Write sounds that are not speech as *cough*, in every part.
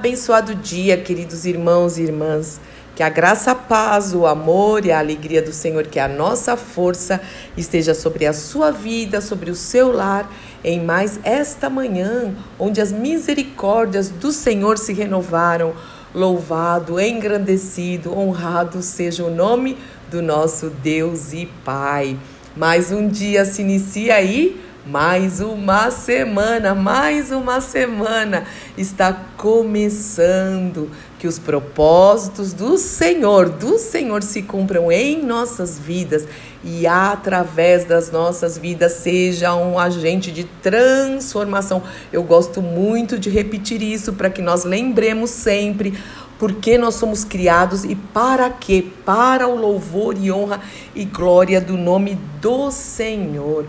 Abençoado dia, queridos irmãos e irmãs. Que a graça, a paz, o amor e a alegria do Senhor, que a nossa força esteja sobre a sua vida, sobre o seu lar, em mais esta manhã, onde as misericórdias do Senhor se renovaram. Louvado, engrandecido, honrado seja o nome do nosso Deus e Pai. Mais um dia se inicia aí mais uma semana, mais uma semana está começando. Que os propósitos do Senhor, do Senhor se cumpram em nossas vidas e através das nossas vidas seja um agente de transformação. Eu gosto muito de repetir isso para que nós lembremos sempre porque nós somos criados e para quê? Para o louvor e honra e glória do nome do Senhor.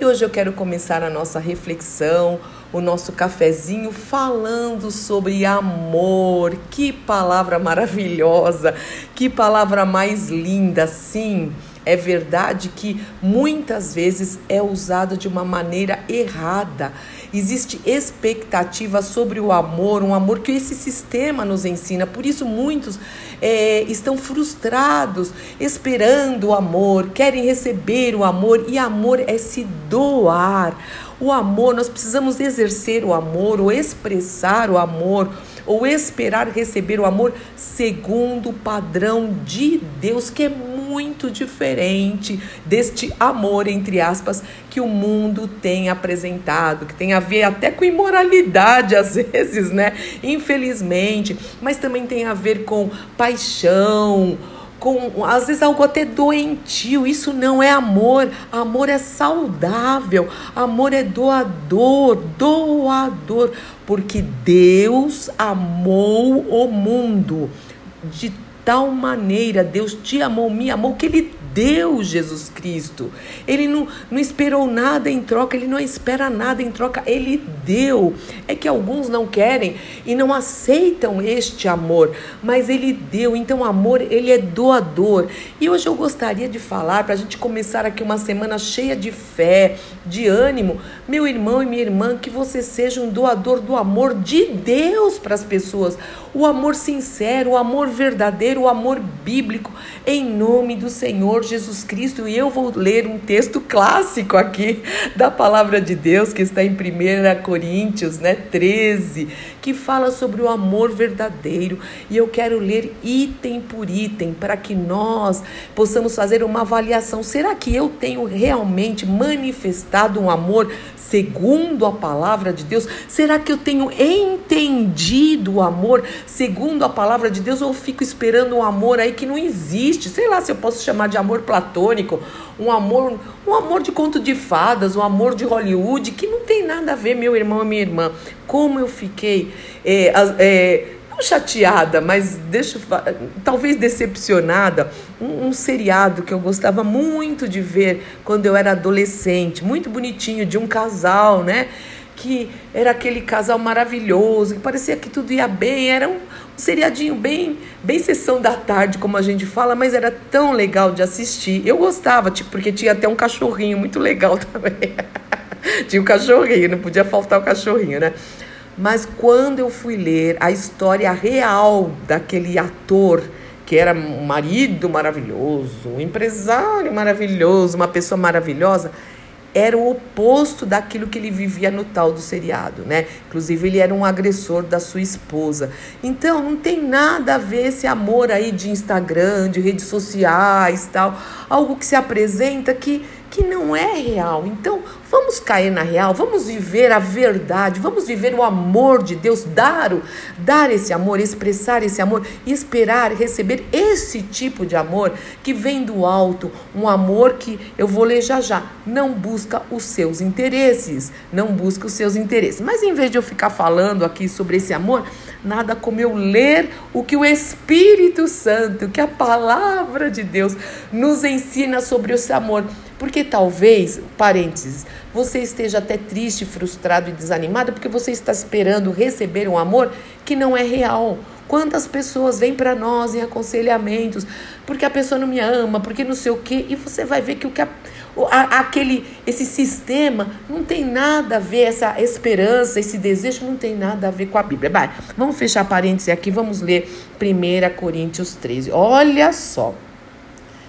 E hoje eu quero começar a nossa reflexão, o nosso cafezinho falando sobre amor. Que palavra maravilhosa, que palavra mais linda, sim. É verdade que muitas vezes é usada de uma maneira errada. Existe expectativa sobre o amor, um amor que esse sistema nos ensina. Por isso, muitos é, estão frustrados, esperando o amor, querem receber o amor, e amor é se doar. O amor, nós precisamos exercer o amor, ou expressar o amor ou esperar receber o amor segundo o padrão de Deus, que é muito diferente deste amor, entre aspas, que o mundo tem apresentado, que tem a ver até com imoralidade às *laughs* vezes, né? Infelizmente, mas também tem a ver com paixão com às vezes algo até doentio. Isso não é amor. Amor é saudável. Amor é doador, doador, porque Deus amou o mundo de tal maneira. Deus te amou, me amou que ele deu Jesus Cristo. Ele não, não esperou nada em troca, ele não espera nada em troca, ele deu. É que alguns não querem e não aceitam este amor, mas ele deu. Então, amor, ele é doador. E hoje eu gostaria de falar, para a gente começar aqui uma semana cheia de fé, de ânimo, meu irmão e minha irmã, que você seja um doador do amor de Deus para as pessoas. O amor sincero, o amor verdadeiro, o amor bíblico, em nome do Senhor Jesus Cristo. E eu vou ler um texto clássico aqui da palavra de Deus, que está em 1 Coríntios né, 13, que fala sobre o amor verdadeiro. E eu quero ler item por item para que nós possamos fazer uma avaliação. Será que eu tenho realmente manifestado um amor segundo a palavra de Deus? Será que eu tenho entendido o amor segundo a palavra de Deus ou fico esperando um amor aí que não existe? Sei lá se eu posso chamar de amor platônico, um amor, um amor de conto de fadas, um amor de Hollywood, que não tem nada a ver, meu irmão e minha irmã. Como eu fiquei é, é, não chateada, mas deixa, talvez decepcionada. Um, um, seriado que eu gostava muito de ver quando eu era adolescente, muito bonitinho, de um casal, né? Que era aquele casal maravilhoso, que parecia que tudo ia bem, era um, um seriadinho bem, bem sessão da tarde, como a gente fala, mas era tão legal de assistir. Eu gostava, tipo, porque tinha até um cachorrinho muito legal *laughs* também. tinha um cachorrinho, não podia faltar o cachorrinho, né? Mas quando eu fui ler a história real daquele ator, que era um marido maravilhoso, um empresário maravilhoso, uma pessoa maravilhosa, era o oposto daquilo que ele vivia no tal do seriado, né? Inclusive, ele era um agressor da sua esposa. Então, não tem nada a ver esse amor aí de Instagram, de redes sociais, tal, algo que se apresenta que que não é real. Então, vamos cair na real, vamos viver a verdade, vamos viver o amor de Deus, dar, o, dar esse amor, expressar esse amor e esperar receber esse tipo de amor que vem do alto, um amor que eu vou ler já já, não busca os seus interesses, não busca os seus interesses. Mas em vez de eu ficar falando aqui sobre esse amor, nada como eu ler o que o Espírito Santo, que a palavra de Deus nos ensina sobre esse amor. Porque talvez, parênteses, você esteja até triste, frustrado e desanimado porque você está esperando receber um amor que não é real. Quantas pessoas vêm para nós em aconselhamentos porque a pessoa não me ama, porque não sei o quê, e você vai ver que o que a, aquele, esse sistema não tem nada a ver, essa esperança, esse desejo não tem nada a ver com a Bíblia. Vai, vamos fechar parênteses aqui, vamos ler 1 Coríntios 13. Olha só.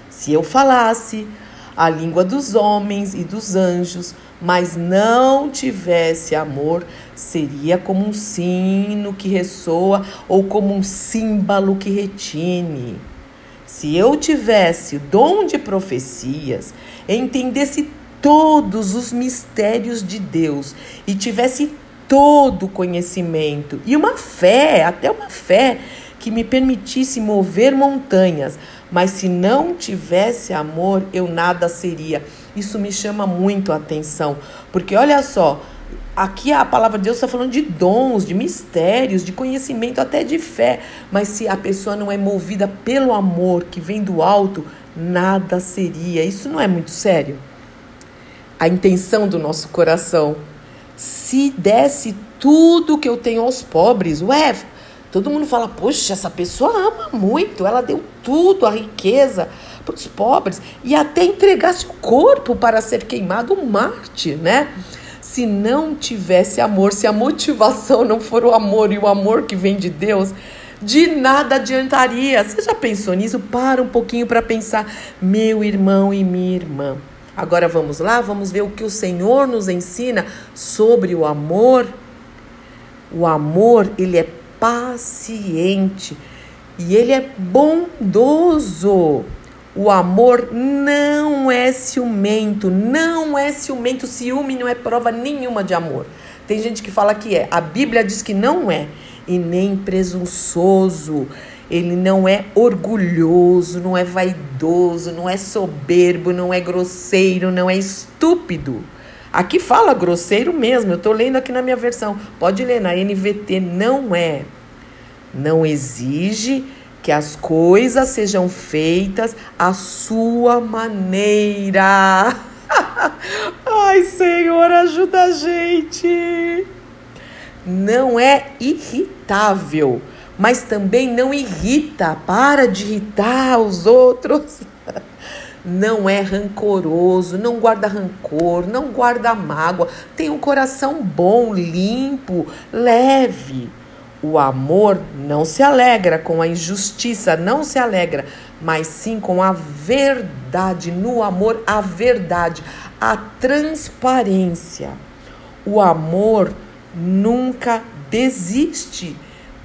Se eu falasse a língua dos homens e dos anjos, mas não tivesse amor, seria como um sino que ressoa ou como um símbolo que retine. Se eu tivesse o dom de profecias, entendesse todos os mistérios de Deus e tivesse todo o conhecimento e uma fé, até uma fé que me permitisse mover montanhas, mas se não tivesse amor, eu nada seria. Isso me chama muito a atenção, porque olha só, aqui a palavra de Deus está falando de dons, de mistérios, de conhecimento, até de fé, mas se a pessoa não é movida pelo amor que vem do alto, nada seria. Isso não é muito sério? A intenção do nosso coração. Se desse tudo que eu tenho aos pobres, ué, Todo mundo fala, poxa, essa pessoa ama muito, ela deu tudo, a riqueza para os pobres e até entregasse o corpo para ser queimado um Marte, né? Se não tivesse amor, se a motivação não for o amor e o amor que vem de Deus, de nada adiantaria. Você já pensou nisso? Para um pouquinho para pensar, meu irmão e minha irmã. Agora vamos lá, vamos ver o que o Senhor nos ensina sobre o amor. O amor, ele é paciente e ele é bondoso. O amor não é ciumento, não é ciumento. Ciúme não é prova nenhuma de amor. Tem gente que fala que é. A Bíblia diz que não é. E nem presunçoso. Ele não é orgulhoso, não é vaidoso, não é soberbo, não é grosseiro, não é estúpido. Aqui fala grosseiro mesmo, eu estou lendo aqui na minha versão. Pode ler na NVT, não é. Não exige que as coisas sejam feitas à sua maneira. *laughs* Ai, Senhor, ajuda a gente. Não é irritável, mas também não irrita. Para de irritar os outros. Não é rancoroso, não guarda rancor, não guarda mágoa. Tem um coração bom, limpo, leve. O amor não se alegra com a injustiça, não se alegra, mas sim com a verdade. No amor, a verdade, a transparência. O amor nunca desiste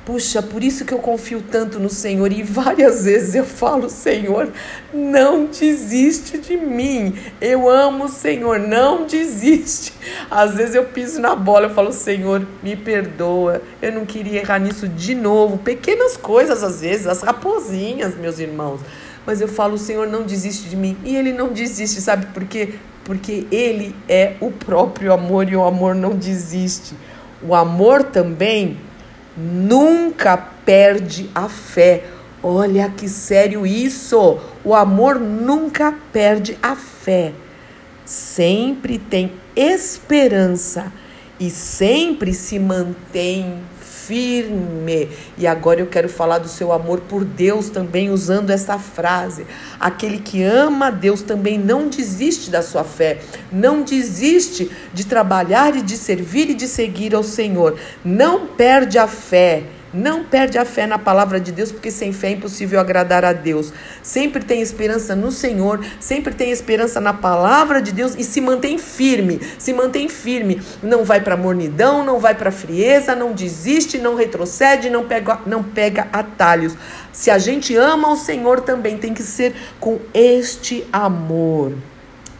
Puxa, por isso que eu confio tanto no Senhor e várias *laughs* vezes eu falo, Senhor, não desiste de mim. Eu amo o Senhor, não desiste. Às vezes eu piso na bola, eu falo, Senhor, me perdoa. Eu não queria errar nisso de novo. Pequenas coisas às vezes, as raposinhas, meus irmãos. Mas eu falo, Senhor, não desiste de mim. E ele não desiste, sabe por quê? Porque ele é o próprio amor e o amor não desiste. O amor também nunca perde a fé. Olha que sério isso! O amor nunca perde a fé. Sempre tem esperança e sempre se mantém firme. E agora eu quero falar do seu amor por Deus também usando essa frase. Aquele que ama a Deus também não desiste da sua fé, não desiste de trabalhar e de servir e de seguir ao Senhor. Não perde a fé. Não perde a fé na palavra de Deus, porque sem fé é impossível agradar a Deus. Sempre tem esperança no Senhor, sempre tem esperança na palavra de Deus e se mantém firme. Se mantém firme. Não vai para mornidão, não vai para frieza, não desiste, não retrocede, não pega, não pega atalhos. Se a gente ama o Senhor também tem que ser com este amor.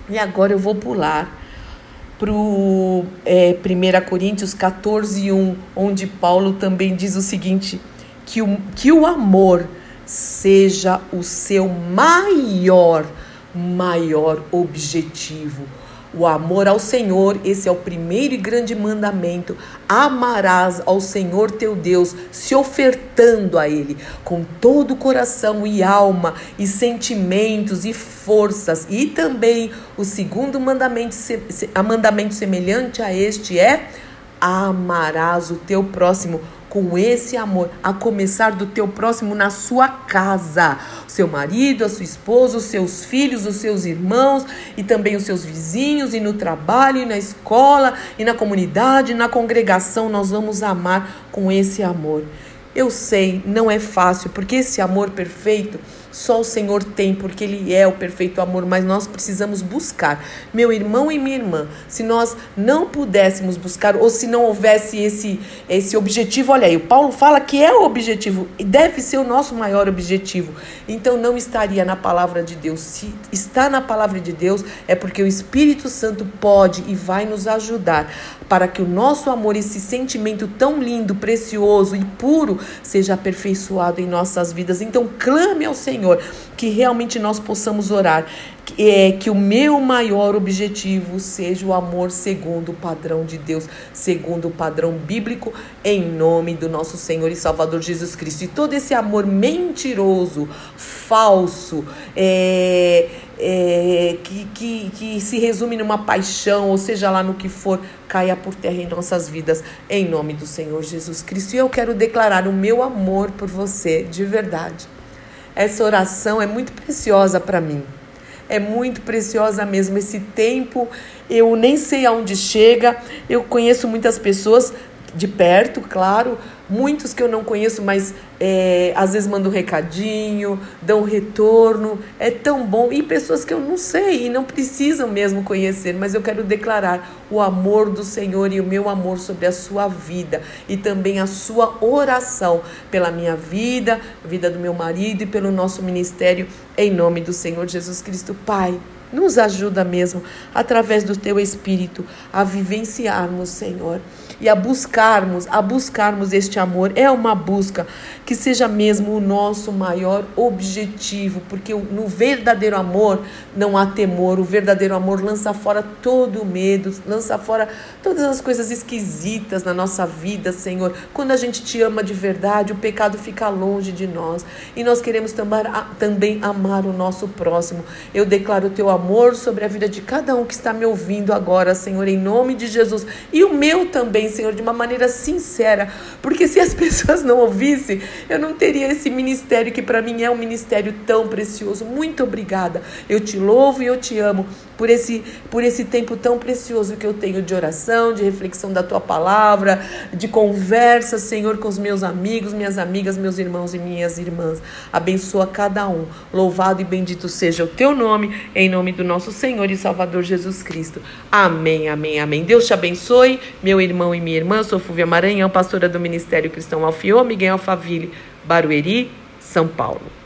E agora eu vou pular para o é, 1 Coríntios 14, 1, onde Paulo também diz o seguinte: que o, que o amor seja o seu maior, maior objetivo o amor ao Senhor, esse é o primeiro e grande mandamento. Amarás ao Senhor teu Deus, se ofertando a Ele com todo o coração e alma, e sentimentos e forças. E também o segundo mandamento, a mandamento semelhante a este é: amarás o teu próximo com esse amor, a começar do teu próximo na sua casa, seu marido, a sua esposa, os seus filhos, os seus irmãos e também os seus vizinhos, e no trabalho, e na escola, e na comunidade, e na congregação, nós vamos amar com esse amor. Eu sei, não é fácil, porque esse amor perfeito só o Senhor tem, porque Ele é o perfeito amor, mas nós precisamos buscar. Meu irmão e minha irmã, se nós não pudéssemos buscar, ou se não houvesse esse, esse objetivo, olha aí, o Paulo fala que é o objetivo, e deve ser o nosso maior objetivo. Então não estaria na palavra de Deus. Se está na palavra de Deus, é porque o Espírito Santo pode e vai nos ajudar para que o nosso amor, esse sentimento tão lindo, precioso e puro, seja aperfeiçoado em nossas vidas. Então clame ao Senhor que realmente nós possamos orar, é, que o meu maior objetivo seja o amor segundo o padrão de Deus, segundo o padrão bíblico, em nome do nosso Senhor e Salvador Jesus Cristo. E todo esse amor mentiroso, falso, é, é, que, que, que se resume numa paixão, ou seja lá no que for, caia por terra em nossas vidas, em nome do Senhor Jesus Cristo. E eu quero declarar o meu amor por você, de verdade. Essa oração é muito preciosa para mim. É muito preciosa mesmo esse tempo. Eu nem sei aonde chega. Eu conheço muitas pessoas de perto, claro, muitos que eu não conheço, mas é, às vezes mandam um recadinho, dão um retorno, é tão bom. E pessoas que eu não sei e não precisam mesmo conhecer, mas eu quero declarar o amor do Senhor e o meu amor sobre a sua vida e também a sua oração pela minha vida, vida do meu marido e pelo nosso ministério, em nome do Senhor Jesus Cristo. Pai. Nos ajuda mesmo, através do teu Espírito, a vivenciarmos, Senhor, e a buscarmos, a buscarmos este amor. É uma busca que seja mesmo o nosso maior objetivo, porque no verdadeiro amor não há temor, o verdadeiro amor lança fora todo o medo, lança fora todas as coisas esquisitas na nossa vida, Senhor. Quando a gente te ama de verdade, o pecado fica longe de nós e nós queremos também amar o nosso próximo. Eu declaro o teu amor sobre a vida de cada um que está me ouvindo agora, Senhor, em nome de Jesus, e o meu também, Senhor, de uma maneira sincera, porque se as *laughs* pessoas não ouvissem, eu não teria esse ministério que para mim é um ministério tão precioso. Muito obrigada. Eu te louvo e eu te amo por esse, por esse tempo tão precioso que eu tenho de oração, de reflexão da tua palavra, de conversa, Senhor, com os meus amigos, minhas amigas, meus irmãos e minhas irmãs. Abençoa cada um. Louvado e bendito seja o teu nome, em nome do nosso Senhor e Salvador Jesus Cristo. Amém, amém, amém. Deus te abençoe, meu irmão e minha irmã. Sou Fúvia Maranhão, pastora do Ministério Cristão Alfiô, Miguel Alfaville, Barueri, São Paulo.